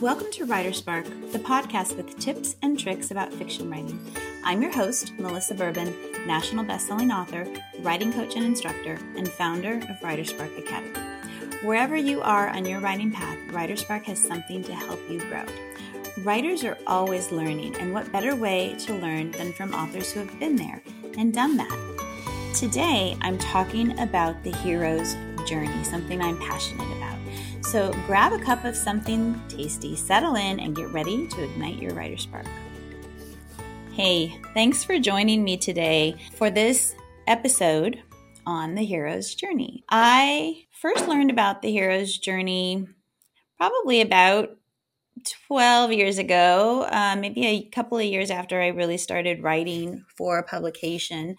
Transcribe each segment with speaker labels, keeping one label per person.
Speaker 1: Welcome to Writer Spark, the podcast with tips and tricks about fiction writing. I'm your host, Melissa Bourbon, national bestselling author, writing coach and instructor, and founder of Writer Spark Academy. Wherever you are on your writing path, Writer Spark has something to help you grow. Writers are always learning, and what better way to learn than from authors who have been there and done that? Today, I'm talking about the hero's journey, something I'm passionate about. So grab a cup of something tasty, settle in, and get ready to ignite your writer spark. Hey, thanks for joining me today for this episode on the hero's journey. I first learned about the hero's journey probably about 12 years ago, uh, maybe a couple of years after I really started writing for a publication.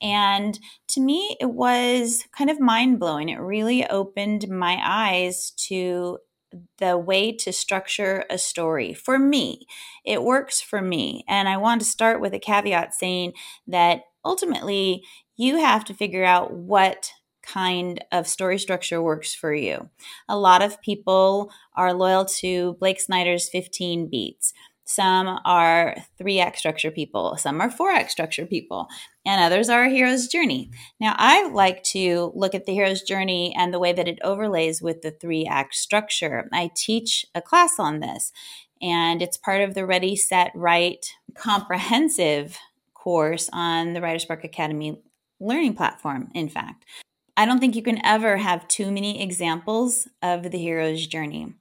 Speaker 1: And to me, it was kind of mind blowing. It really opened my eyes to the way to structure a story for me. It works for me. And I want to start with a caveat saying that ultimately you have to figure out what kind of story structure works for you. A lot of people are loyal to Blake Snyder's 15 beats. Some are three act structure people, some are four act structure people, and others are a hero's journey. Now, I like to look at the hero's journey and the way that it overlays with the three act structure. I teach a class on this, and it's part of the Ready, Set, Write comprehensive course on the Writer Spark Academy learning platform, in fact. I don't think you can ever have too many examples of the hero's journey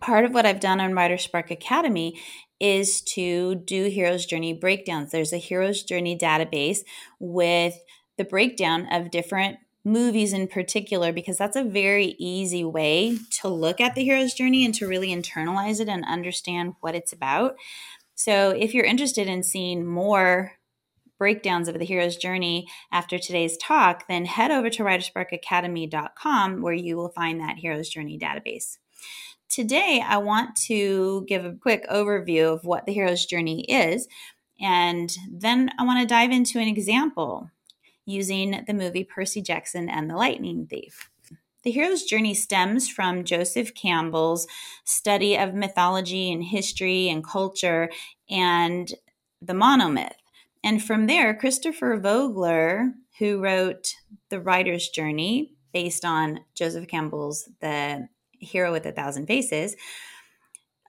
Speaker 1: part of what I've done on Writer Spark Academy is to do Hero's Journey breakdowns. There's a Hero's Journey database with the breakdown of different movies in particular because that's a very easy way to look at the hero's journey and to really internalize it and understand what it's about. So, if you're interested in seeing more breakdowns of the hero's journey after today's talk, then head over to writersparkacademy.com where you will find that hero's journey database. Today, I want to give a quick overview of what the hero's journey is, and then I want to dive into an example using the movie Percy Jackson and the Lightning Thief. The hero's journey stems from Joseph Campbell's study of mythology and history and culture and the monomyth. And from there, Christopher Vogler, who wrote The Writer's Journey based on Joseph Campbell's The Hero with a Thousand Faces,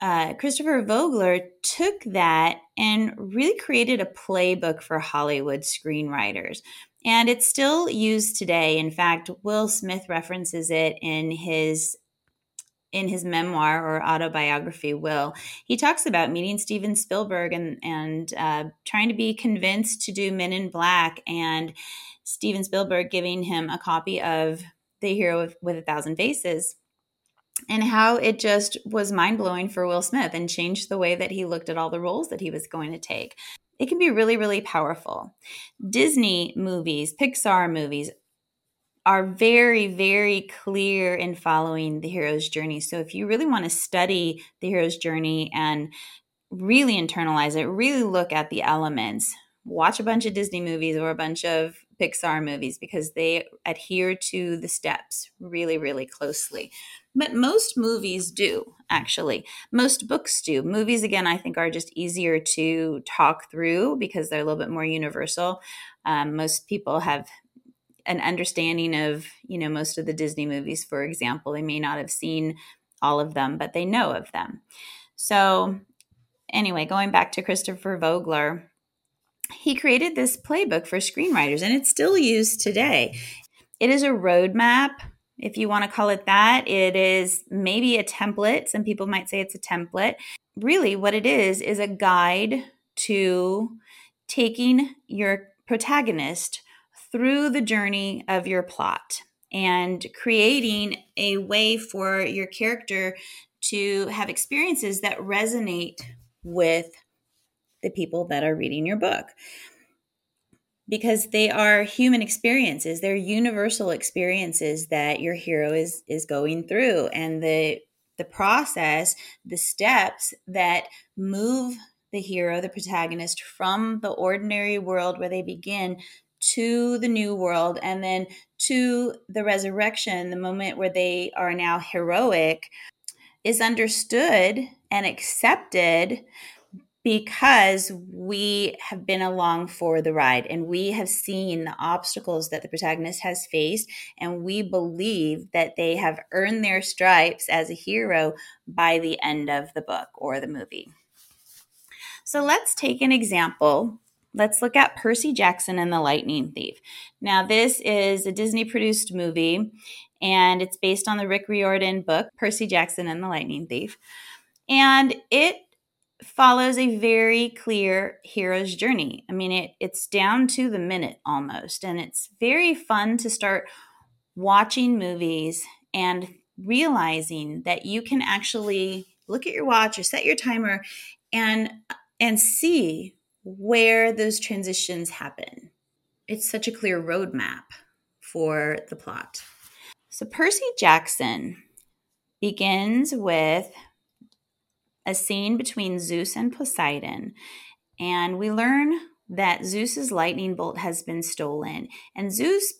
Speaker 1: uh, Christopher Vogler took that and really created a playbook for Hollywood screenwriters. And it's still used today. In fact, Will Smith references it in his in his memoir or autobiography, Will, he talks about meeting Steven Spielberg and and uh, trying to be convinced to do Men in Black, and Steven Spielberg giving him a copy of The Hero with, with a Thousand Faces and how it just was mind blowing for Will Smith and changed the way that he looked at all the roles that he was going to take. It can be really, really powerful. Disney movies, Pixar movies are very, very clear in following the hero's journey. So if you really want to study the hero's journey and really internalize it, really look at the elements, watch a bunch of Disney movies or a bunch of Pixar movies because they adhere to the steps really, really closely. But most movies do, actually. Most books do. Movies, again, I think are just easier to talk through because they're a little bit more universal. Um, most people have an understanding of, you know, most of the Disney movies, for example. They may not have seen all of them, but they know of them. So, anyway, going back to Christopher Vogler, he created this playbook for screenwriters and it's still used today. It is a roadmap, if you want to call it that. It is maybe a template. Some people might say it's a template. Really, what it is, is a guide to taking your protagonist through the journey of your plot and creating a way for your character to have experiences that resonate with the people that are reading your book. Because they are human experiences. They're universal experiences that your hero is is going through. And the the process the steps that move the hero the protagonist from the ordinary world where they begin to the new world and then to the resurrection the moment where they are now heroic is understood and accepted because we have been along for the ride and we have seen the obstacles that the protagonist has faced and we believe that they have earned their stripes as a hero by the end of the book or the movie. So let's take an example. Let's look at Percy Jackson and the Lightning Thief. Now, this is a Disney produced movie and it's based on the Rick Riordan book, Percy Jackson and the Lightning Thief. And it follows a very clear hero's journey. I mean, it, it's down to the minute almost. And it's very fun to start watching movies and realizing that you can actually look at your watch or set your timer and and see where those transitions happen. It's such a clear roadmap for the plot. So Percy Jackson begins with a scene between Zeus and Poseidon, and we learn that Zeus's lightning bolt has been stolen. And Zeus,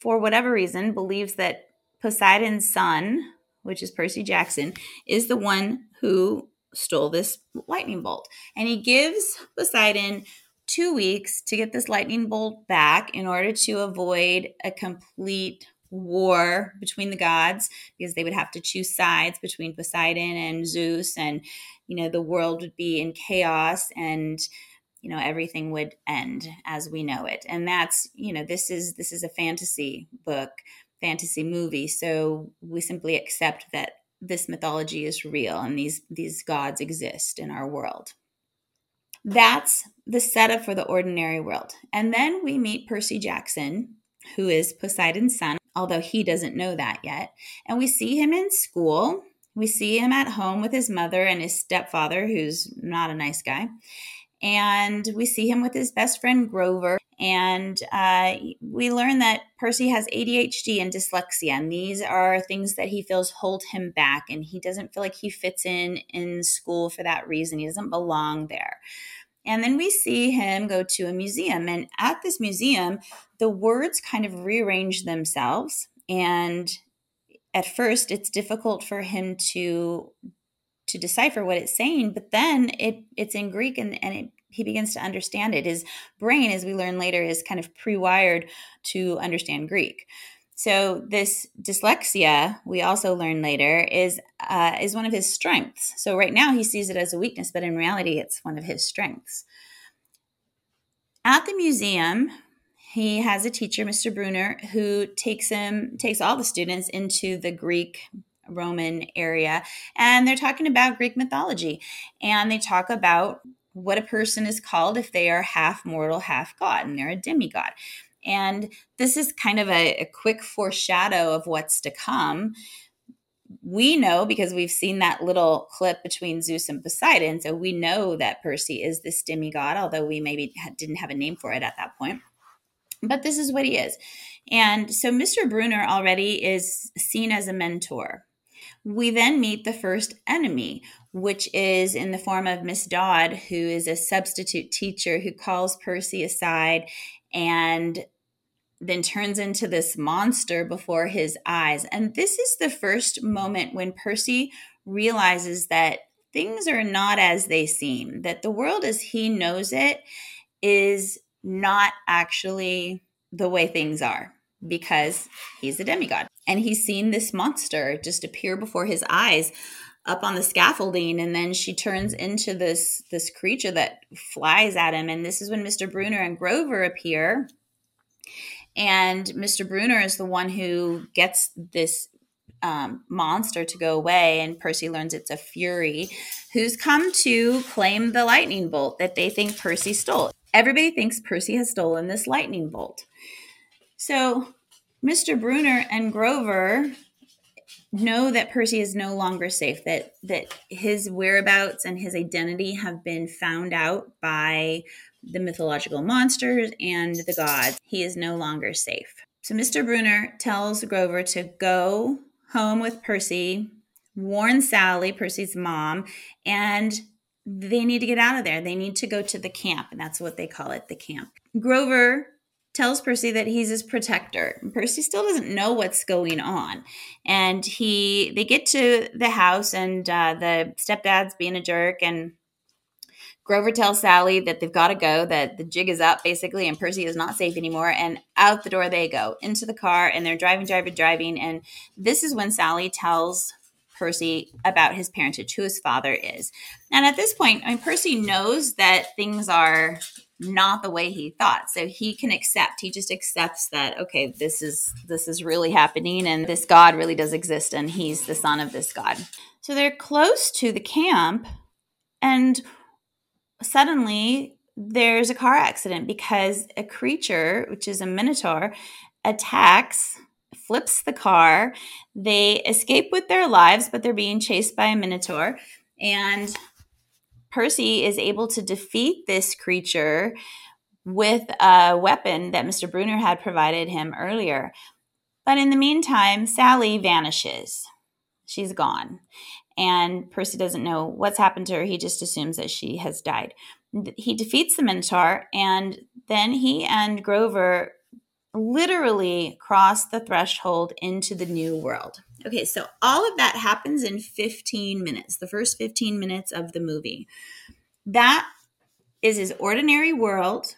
Speaker 1: for whatever reason, believes that Poseidon's son, which is Percy Jackson, is the one who stole this lightning bolt. And he gives Poseidon two weeks to get this lightning bolt back in order to avoid a complete war between the gods because they would have to choose sides between Poseidon and Zeus and you know the world would be in chaos and you know everything would end as we know it. And that's you know this is this is a fantasy book fantasy movie. So we simply accept that this mythology is real and these these gods exist in our world. That's the setup for the ordinary world. And then we meet Percy Jackson who is Poseidon's son although he doesn't know that yet. And we see him in school. We see him at home with his mother and his stepfather, who's not a nice guy. And we see him with his best friend Grover. And uh, we learn that Percy has ADHD and dyslexia. And these are things that he feels hold him back. And he doesn't feel like he fits in in school for that reason. He doesn't belong there. And then we see him go to a museum. And at this museum, the words kind of rearrange themselves. And at first, it's difficult for him to to decipher what it's saying, but then it it's in Greek and, and it, he begins to understand it. His brain, as we learn later, is kind of pre-wired to understand Greek. So this dyslexia, we also learn later, is uh, is one of his strengths. So right now he sees it as a weakness, but in reality, it's one of his strengths. At the museum, he has a teacher, Mr. Brunner, who takes him takes all the students into the Greek Roman area, and they're talking about Greek mythology, and they talk about what a person is called if they are half mortal, half god, and they're a demigod. And this is kind of a, a quick foreshadow of what's to come we know because we've seen that little clip between Zeus and Poseidon. So we know that Percy is this demigod, although we maybe didn't have a name for it at that point. But this is what he is. And so Mr. Brunner already is seen as a mentor. We then meet the first enemy, which is in the form of Miss Dodd, who is a substitute teacher who calls Percy aside and then turns into this monster before his eyes. And this is the first moment when Percy realizes that things are not as they seem, that the world as he knows it is not actually the way things are because he's a demigod. And he's seen this monster just appear before his eyes up on the scaffolding and then she turns into this this creature that flies at him and this is when Mr. Brunner and Grover appear and Mr. Brunner is the one who gets this um, monster to go away, and Percy learns it's a Fury who's come to claim the lightning bolt that they think Percy stole. Everybody thinks Percy has stolen this lightning bolt. So Mr. Brunner and Grover know that Percy is no longer safe, that that his whereabouts and his identity have been found out by the mythological monsters and the gods. He is no longer safe. So Mr. Brunner tells Grover to go home with Percy, warn Sally, Percy's mom, and they need to get out of there. They need to go to the camp, and that's what they call it, the camp. Grover tells Percy that he's his protector. Percy still doesn't know what's going on, and he they get to the house, and uh, the stepdad's being a jerk, and Grover tells Sally that they've got to go, that the jig is up basically, and Percy is not safe anymore. And out the door they go into the car, and they're driving, driving, driving. And this is when Sally tells Percy about his parentage, who his father is. And at this point, I mean, Percy knows that things are not the way he thought so he can accept he just accepts that okay this is this is really happening and this god really does exist and he's the son of this god so they're close to the camp and suddenly there's a car accident because a creature which is a minotaur attacks flips the car they escape with their lives but they're being chased by a minotaur and Percy is able to defeat this creature with a weapon that Mr. Brunner had provided him earlier. But in the meantime, Sally vanishes. She's gone. And Percy doesn't know what's happened to her. He just assumes that she has died. He defeats the Minotaur, and then he and Grover literally cross the threshold into the new world. Okay, so all of that happens in 15 minutes, the first 15 minutes of the movie. That is his ordinary world.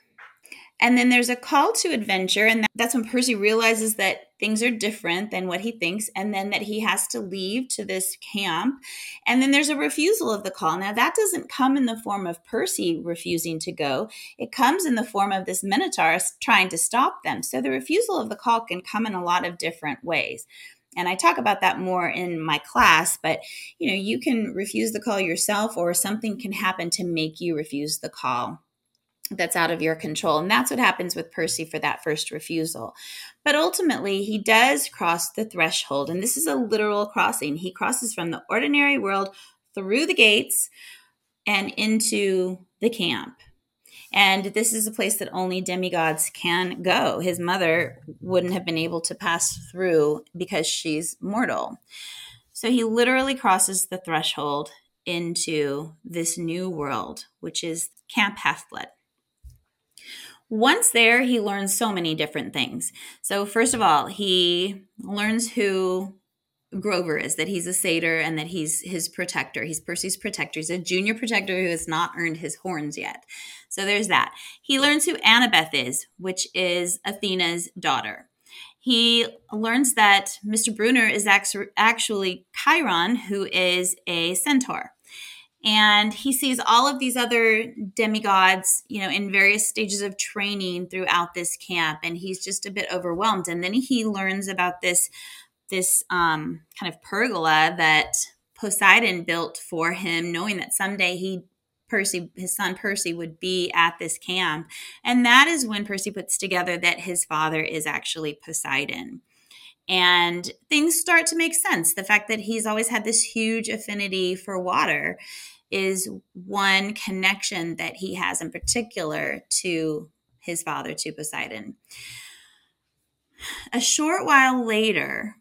Speaker 1: And then there's a call to adventure, and that's when Percy realizes that things are different than what he thinks, and then that he has to leave to this camp. And then there's a refusal of the call. Now, that doesn't come in the form of Percy refusing to go, it comes in the form of this Minotaur trying to stop them. So the refusal of the call can come in a lot of different ways and i talk about that more in my class but you know you can refuse the call yourself or something can happen to make you refuse the call that's out of your control. And that's what happens with Percy for that first refusal. But ultimately, he does cross the threshold. And this is a literal crossing. He crosses from the ordinary world through the gates and into the camp. And this is a place that only demigods can go. His mother wouldn't have been able to pass through because she's mortal. So he literally crosses the threshold into this new world, which is Camp Half Blood. Once there, he learns so many different things. So, first of all, he learns who Grover is that he's a satyr and that he's his protector. He's Percy's protector. He's a junior protector who has not earned his horns yet. So there's that. He learns who Annabeth is, which is Athena's daughter. He learns that Mr. Brunner is actually Chiron, who is a centaur and he sees all of these other demigods you know in various stages of training throughout this camp and he's just a bit overwhelmed. And then he learns about this this um, kind of pergola that poseidon built for him knowing that someday he percy his son percy would be at this camp. And that is when percy puts together that his father is actually poseidon and things start to make sense the fact that he's always had this huge affinity for water is one connection that he has in particular to his father, to Poseidon. A short while later,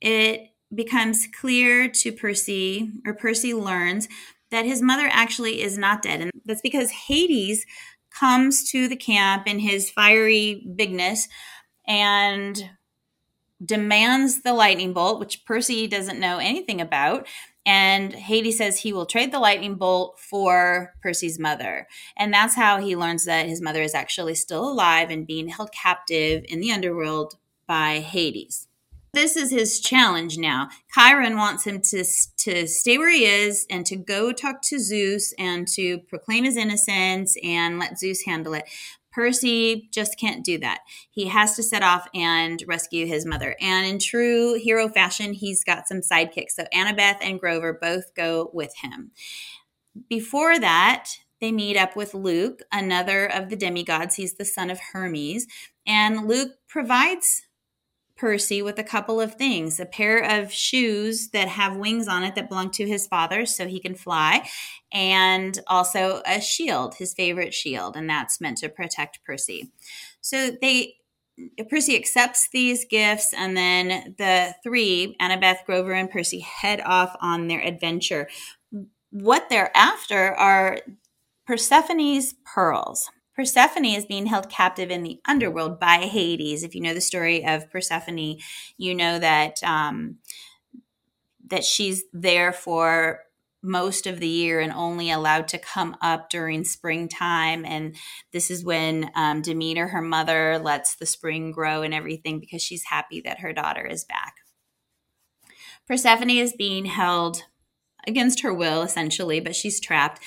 Speaker 1: it becomes clear to Percy, or Percy learns that his mother actually is not dead. And that's because Hades comes to the camp in his fiery bigness and demands the lightning bolt, which Percy doesn't know anything about. And Hades says he will trade the lightning bolt for Percy's mother. And that's how he learns that his mother is actually still alive and being held captive in the underworld by Hades. This is his challenge now. Chiron wants him to, to stay where he is and to go talk to Zeus and to proclaim his innocence and let Zeus handle it. Percy just can't do that. He has to set off and rescue his mother. And in true hero fashion, he's got some sidekicks. So Annabeth and Grover both go with him. Before that, they meet up with Luke, another of the demigods. He's the son of Hermes. And Luke provides Percy with a couple of things a pair of shoes that have wings on it that belong to his father so he can fly, and also a shield, his favorite shield, and that's meant to protect Percy. So they Percy accepts these gifts, and then the three, Annabeth, Grover, and Percy, head off on their adventure. What they're after are Persephone's pearls. Persephone is being held captive in the underworld by Hades. If you know the story of Persephone, you know that um, that she's there for most of the year and only allowed to come up during springtime. And this is when um, Demeter, her mother, lets the spring grow and everything because she's happy that her daughter is back. Persephone is being held against her will, essentially, but she's trapped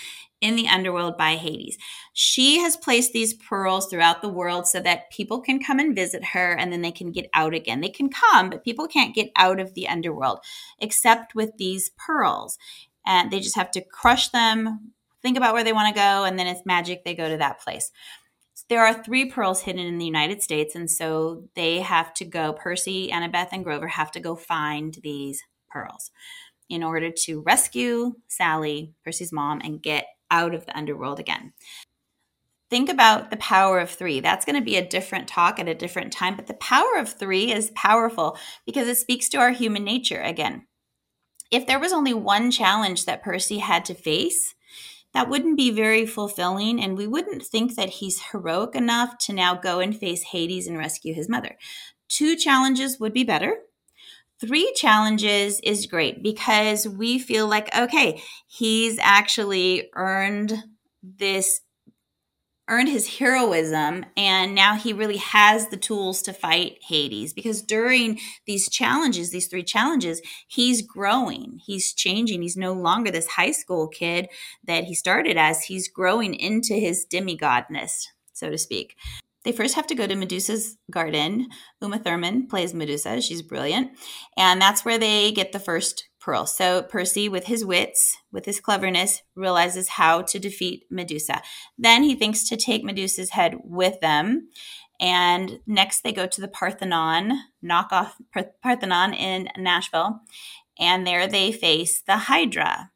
Speaker 1: in the underworld by Hades. She has placed these pearls throughout the world so that people can come and visit her and then they can get out again. They can come, but people can't get out of the underworld except with these pearls. And they just have to crush them, think about where they want to go, and then it's magic. They go to that place. There are three pearls hidden in the United States, and so they have to go. Percy, Annabeth, and Grover have to go find these pearls in order to rescue Sally, Percy's mom, and get out of the underworld again. Think about the power of three. That's going to be a different talk at a different time, but the power of three is powerful because it speaks to our human nature again. If there was only one challenge that Percy had to face, that wouldn't be very fulfilling, and we wouldn't think that he's heroic enough to now go and face Hades and rescue his mother. Two challenges would be better, three challenges is great because we feel like, okay, he's actually earned this earned his heroism and now he really has the tools to fight Hades because during these challenges these three challenges he's growing. He's changing. He's no longer this high school kid that he started as. He's growing into his demigodness so to speak they first have to go to Medusa's garden. Uma Thurman plays Medusa. She's brilliant. And that's where they get the first pearl. So Percy, with his wits, with his cleverness, realizes how to defeat Medusa. Then he thinks to take Medusa's head with them. And next they go to the Parthenon, knockoff Parthenon in Nashville. And there they face the Hydra.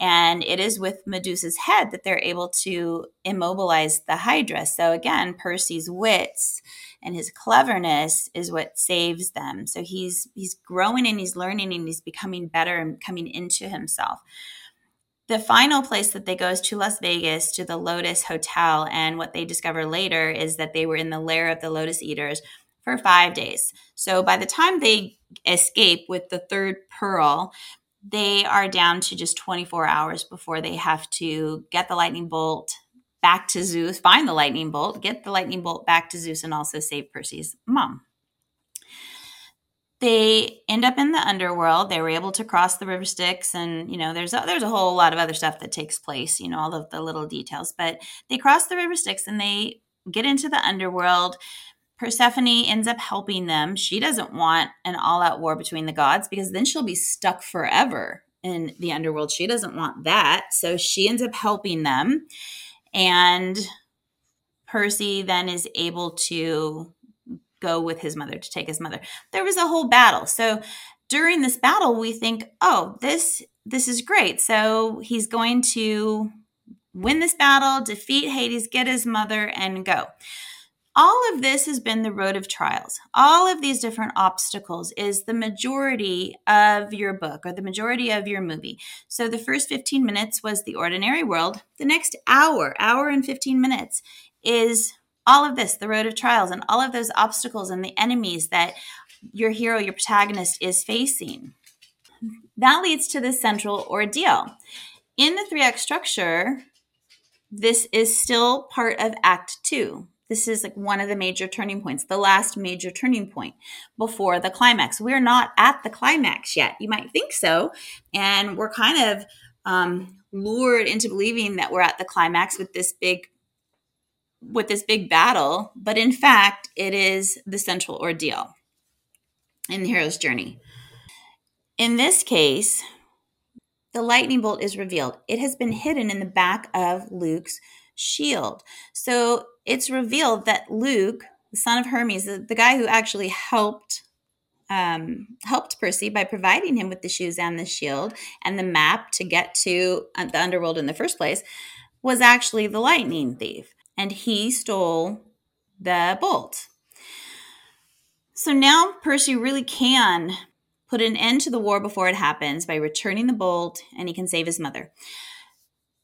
Speaker 1: And it is with Medusa's head that they're able to immobilize the Hydra. So again, Percy's wits and his cleverness is what saves them. So he's he's growing and he's learning and he's becoming better and coming into himself. The final place that they go is to Las Vegas to the Lotus Hotel. And what they discover later is that they were in the lair of the Lotus Eaters for five days. So by the time they escape with the third pearl, they are down to just 24 hours before they have to get the lightning bolt back to Zeus, find the lightning bolt, get the lightning bolt back to Zeus, and also save Percy's mom. They end up in the underworld. They were able to cross the river Styx, and you know, there's a, there's a whole lot of other stuff that takes place. You know, all of the little details, but they cross the river Styx and they get into the underworld. Persephone ends up helping them. She doesn't want an all out war between the gods because then she'll be stuck forever in the underworld. She doesn't want that. So she ends up helping them. And Percy then is able to go with his mother to take his mother. There was a whole battle. So during this battle, we think, oh, this this is great. So he's going to win this battle, defeat Hades, get his mother, and go all of this has been the road of trials. All of these different obstacles is the majority of your book or the majority of your movie. So the first 15 minutes was the ordinary world. The next hour, hour and 15 minutes is all of this, the road of trials and all of those obstacles and the enemies that your hero, your protagonist is facing. That leads to the central ordeal. In the three act structure, this is still part of Act Two this is like one of the major turning points, the last major turning point before the climax. We're not at the climax yet. You might think so. And we're kind of um, lured into believing that we're at the climax with this big with this big battle but in fact it is the central ordeal in the hero's journey in this case the lightning bolt is revealed it has been hidden in the back of luke's shield so it's revealed that Luke, the son of Hermes, the, the guy who actually helped um, helped Percy by providing him with the shoes and the shield and the map to get to uh, the underworld in the first place, was actually the lightning thief, and he stole the bolt. So now Percy really can put an end to the war before it happens by returning the bolt, and he can save his mother.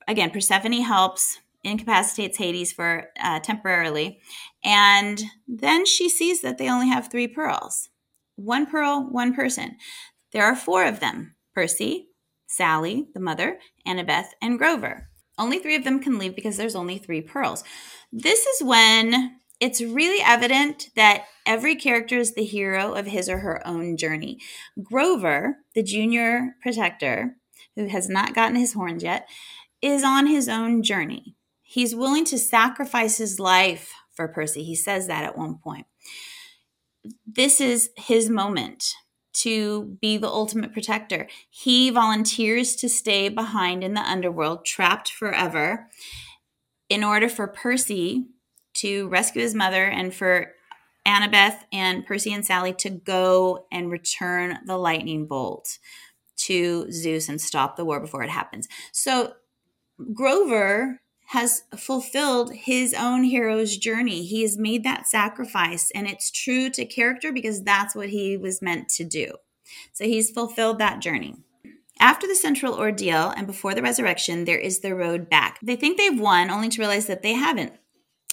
Speaker 1: Again, Persephone helps incapacitates Hades for uh, temporarily. And then she sees that they only have three pearls one pearl, one person. There are four of them Percy, Sally, the mother, Annabeth, and Grover. Only three of them can leave because there's only three pearls. This is when it's really evident that every character is the hero of his or her own journey. Grover, the junior protector, who has not gotten his horns yet, is on his own journey. He's willing to sacrifice his life for Percy. He says that at one point. This is his moment to be the ultimate protector. He volunteers to stay behind in the underworld, trapped forever, in order for Percy to rescue his mother and for Annabeth and Percy and Sally to go and return the lightning bolt to Zeus and stop the war before it happens. So Grover has fulfilled his own hero's journey. He has made that sacrifice, and it's true to character because that's what he was meant to do. So he's fulfilled that journey. After the central ordeal and before the resurrection, there is the road back. They think they've won, only to realize that they haven't.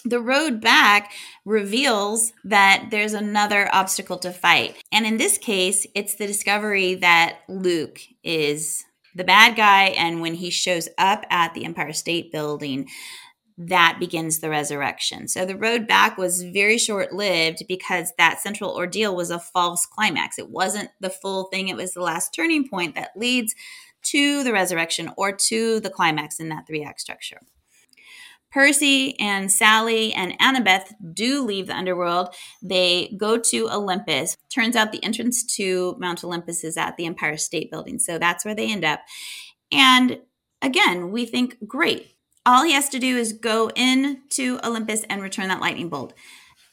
Speaker 1: The road back reveals that there's another obstacle to fight. And in this case, it's the discovery that Luke is the bad guy. And when he shows up at the Empire State Building, that begins the resurrection. So the road back was very short lived because that central ordeal was a false climax. It wasn't the full thing, it was the last turning point that leads to the resurrection or to the climax in that three act structure. Percy and Sally and Annabeth do leave the underworld. They go to Olympus. Turns out the entrance to Mount Olympus is at the Empire State Building. So that's where they end up. And again, we think, great. All he has to do is go into Olympus and return that lightning bolt.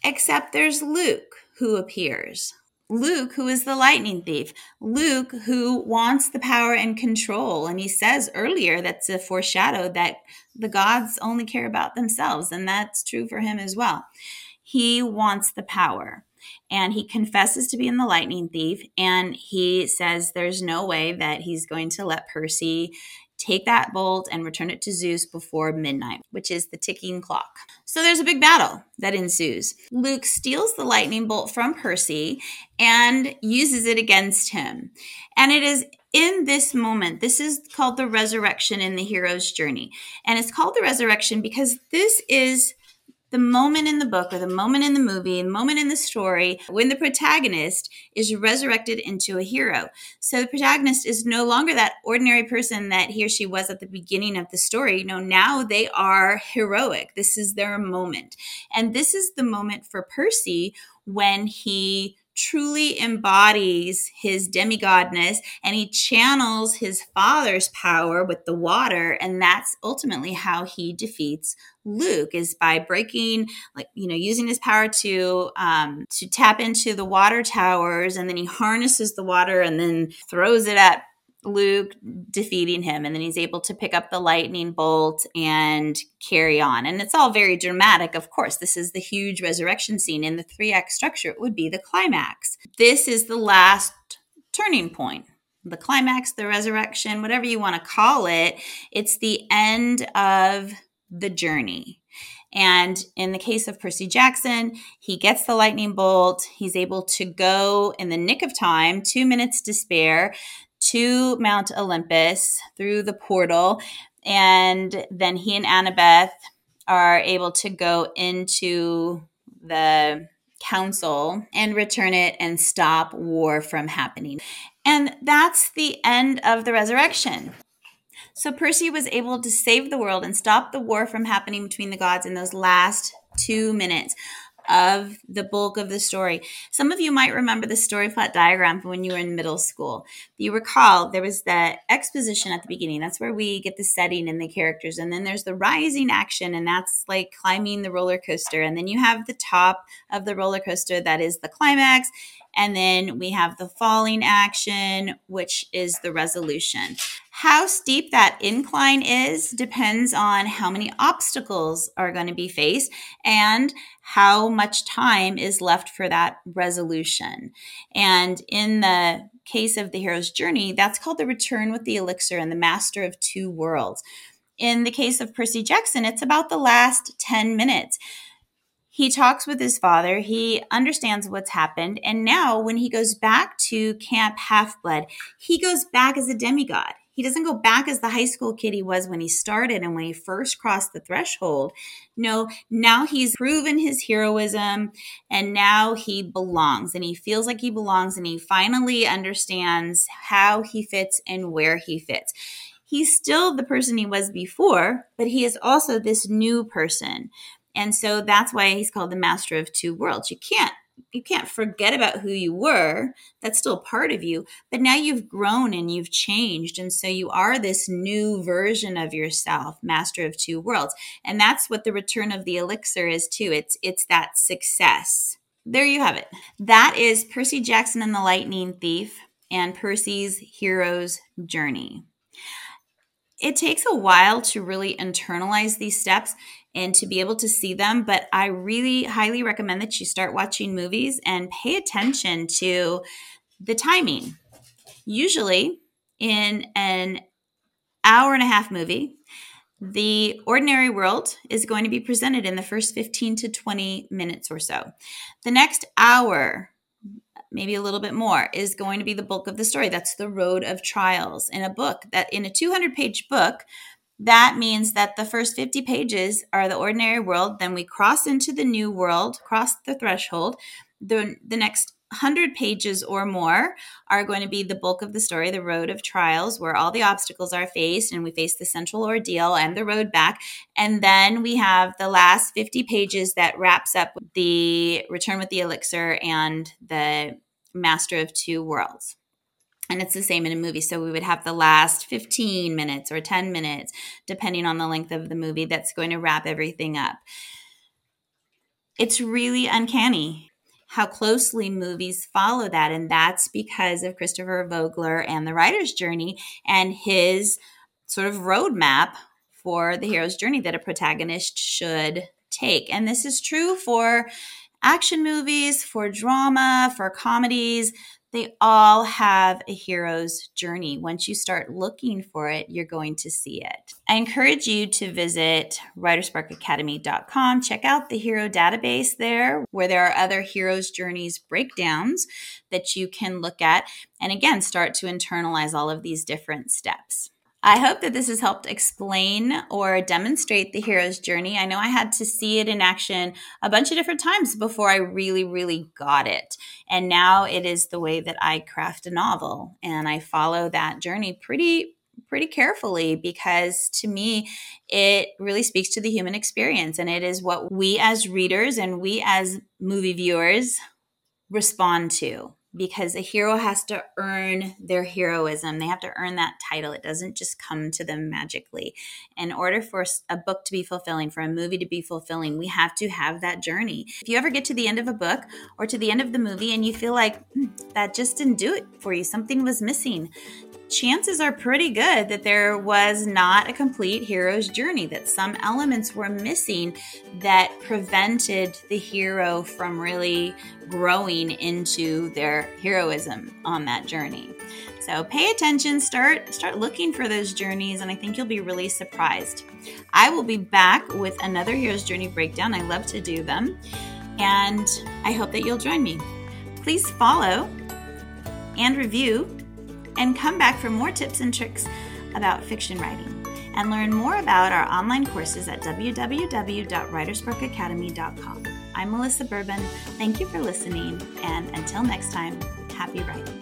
Speaker 1: Except there's Luke who appears. Luke, who is the lightning thief, Luke, who wants the power and control. And he says earlier that's a foreshadow that the gods only care about themselves. And that's true for him as well. He wants the power and he confesses to being the lightning thief. And he says there's no way that he's going to let Percy take that bolt and return it to Zeus before midnight, which is the ticking clock. So there's a big battle that ensues. Luke steals the lightning bolt from Percy and uses it against him. And it is in this moment, this is called the resurrection in the hero's journey. And it's called the resurrection because this is the moment in the book or the moment in the movie, the moment in the story when the protagonist is resurrected into a hero. So the protagonist is no longer that ordinary person that he or she was at the beginning of the story. No, now they are heroic. This is their moment. And this is the moment for Percy when he truly embodies his demigodness and he channels his father's power with the water. And that's ultimately how he defeats luke is by breaking like you know using his power to um to tap into the water towers. And then he harnesses the water and then throws it at Luke defeating him, and then he's able to pick up the lightning bolt and carry on. And it's all very dramatic, of course. This is the huge resurrection scene in the three act structure. It would be the climax. This is the last turning point. The climax, the resurrection, whatever you want to call it, it's the end of the journey. And in the case of Percy Jackson, he gets the lightning bolt. He's able to go in the nick of time, two minutes to spare, to Mount Olympus through the portal. And then he and Annabeth are able to go into the council and return it and stop war from happening. And that's the end of the resurrection. So Percy was able to save the world and stop the war from happening between the gods in those last two minutes of the bulk of the story. Some of you might remember the story plot diagram from when you were in middle school. You recall there was the exposition at the beginning. That's where we get the setting and the characters. And then there's the rising action, and that's like climbing the roller coaster. And then you have the top of the roller coaster that is the climax. And then we have the falling action, which is the resolution. How steep that incline is depends on how many obstacles are going to be faced and how much time is left for that resolution. And in the case of the hero's journey, that's called the return with the elixir and the master of two worlds. In the case of Percy Jackson, it's about the last 10 minutes. He talks with his father, he understands what's happened, and now when he goes back to Camp Half Blood, he goes back as a demigod. He doesn't go back as the high school kid he was when he started and when he first crossed the threshold. No, now he's proven his heroism and now he belongs and he feels like he belongs and he finally understands how he fits and where he fits. He's still the person he was before, but he is also this new person. And so that's why he's called the master of two worlds. You can't you can't forget about who you were. That's still part of you. But now you've grown and you've changed. And so you are this new version of yourself master of two worlds. And that's what the return of the elixir is too. It's it's that success. There you have it. That is percy jackson and the lightning thief and percy's hero's journey it takes a while to really internalize these steps and to be able to see them. But I really highly recommend that you start watching movies and pay attention to the timing. Usually, in an hour and a half movie, the ordinary world is going to be presented in the first 15 to 20 minutes or so. The next hour, maybe a little bit more, is going to be the bulk of the story. That's the road of trials in a book that in a 200 page book, that means that the first 50 pages are the ordinary world. Then we cross into the new world, cross the threshold. The, the next 100 pages or more are going to be the bulk of the story, the road of trials, where all the obstacles are faced and we face the central ordeal and the road back. And then we have the last 50 pages that wraps up the return with the elixir and the master of two worlds. And it's the same in a movie. So we would have the last 15 minutes or 10 minutes, depending on the length of the movie, that's going to wrap everything up. It's really uncanny how closely movies follow that. And that's because of Christopher Vogler and the writer's journey and his sort of roadmap for the hero's journey that a protagonist should take. And this is true for action movies, for drama, for comedies they all have a hero's journey. Once you start looking for it, you're going to see it. I encourage you to visit writersparkacademy.com. Check out the hero database there, where there are other heroes' journeys breakdowns that you can look at. And again, start to internalize all of these different steps. I hope that this has helped explain or demonstrate the hero's journey. I know I had to see it in action a bunch of different times before I really, really got it. And now it is the way that I craft a novel. And I follow that journey pretty, pretty carefully because to me, it really speaks to the human experience. And it is what we as readers and we as movie viewers respond to because a hero has to earn their heroism. They have to earn that title. It doesn't just come to them magically. In order for a book to be fulfilling, for a movie to be fulfilling, we have to have that journey. If you ever get to the end of a book or to the end of the movie and you feel like hmm, that just didn't do it for you, something was missing, chances are pretty good that there was not a complete hero's journey, that some elements were missing that prevented the hero from really growing into their heroism on that journey. So pay attention, start start looking for those journeys and I think you'll be really surprised. I will be back with another hero's journey breakdown. I love to do them and I hope that you'll join me. Please follow and review and come back for more tips and tricks about fiction writing and learn more about our online courses at www.writersparkacademy.com. I'm Melissa Bourbon. Thank you for listening, and until next time, happy writing.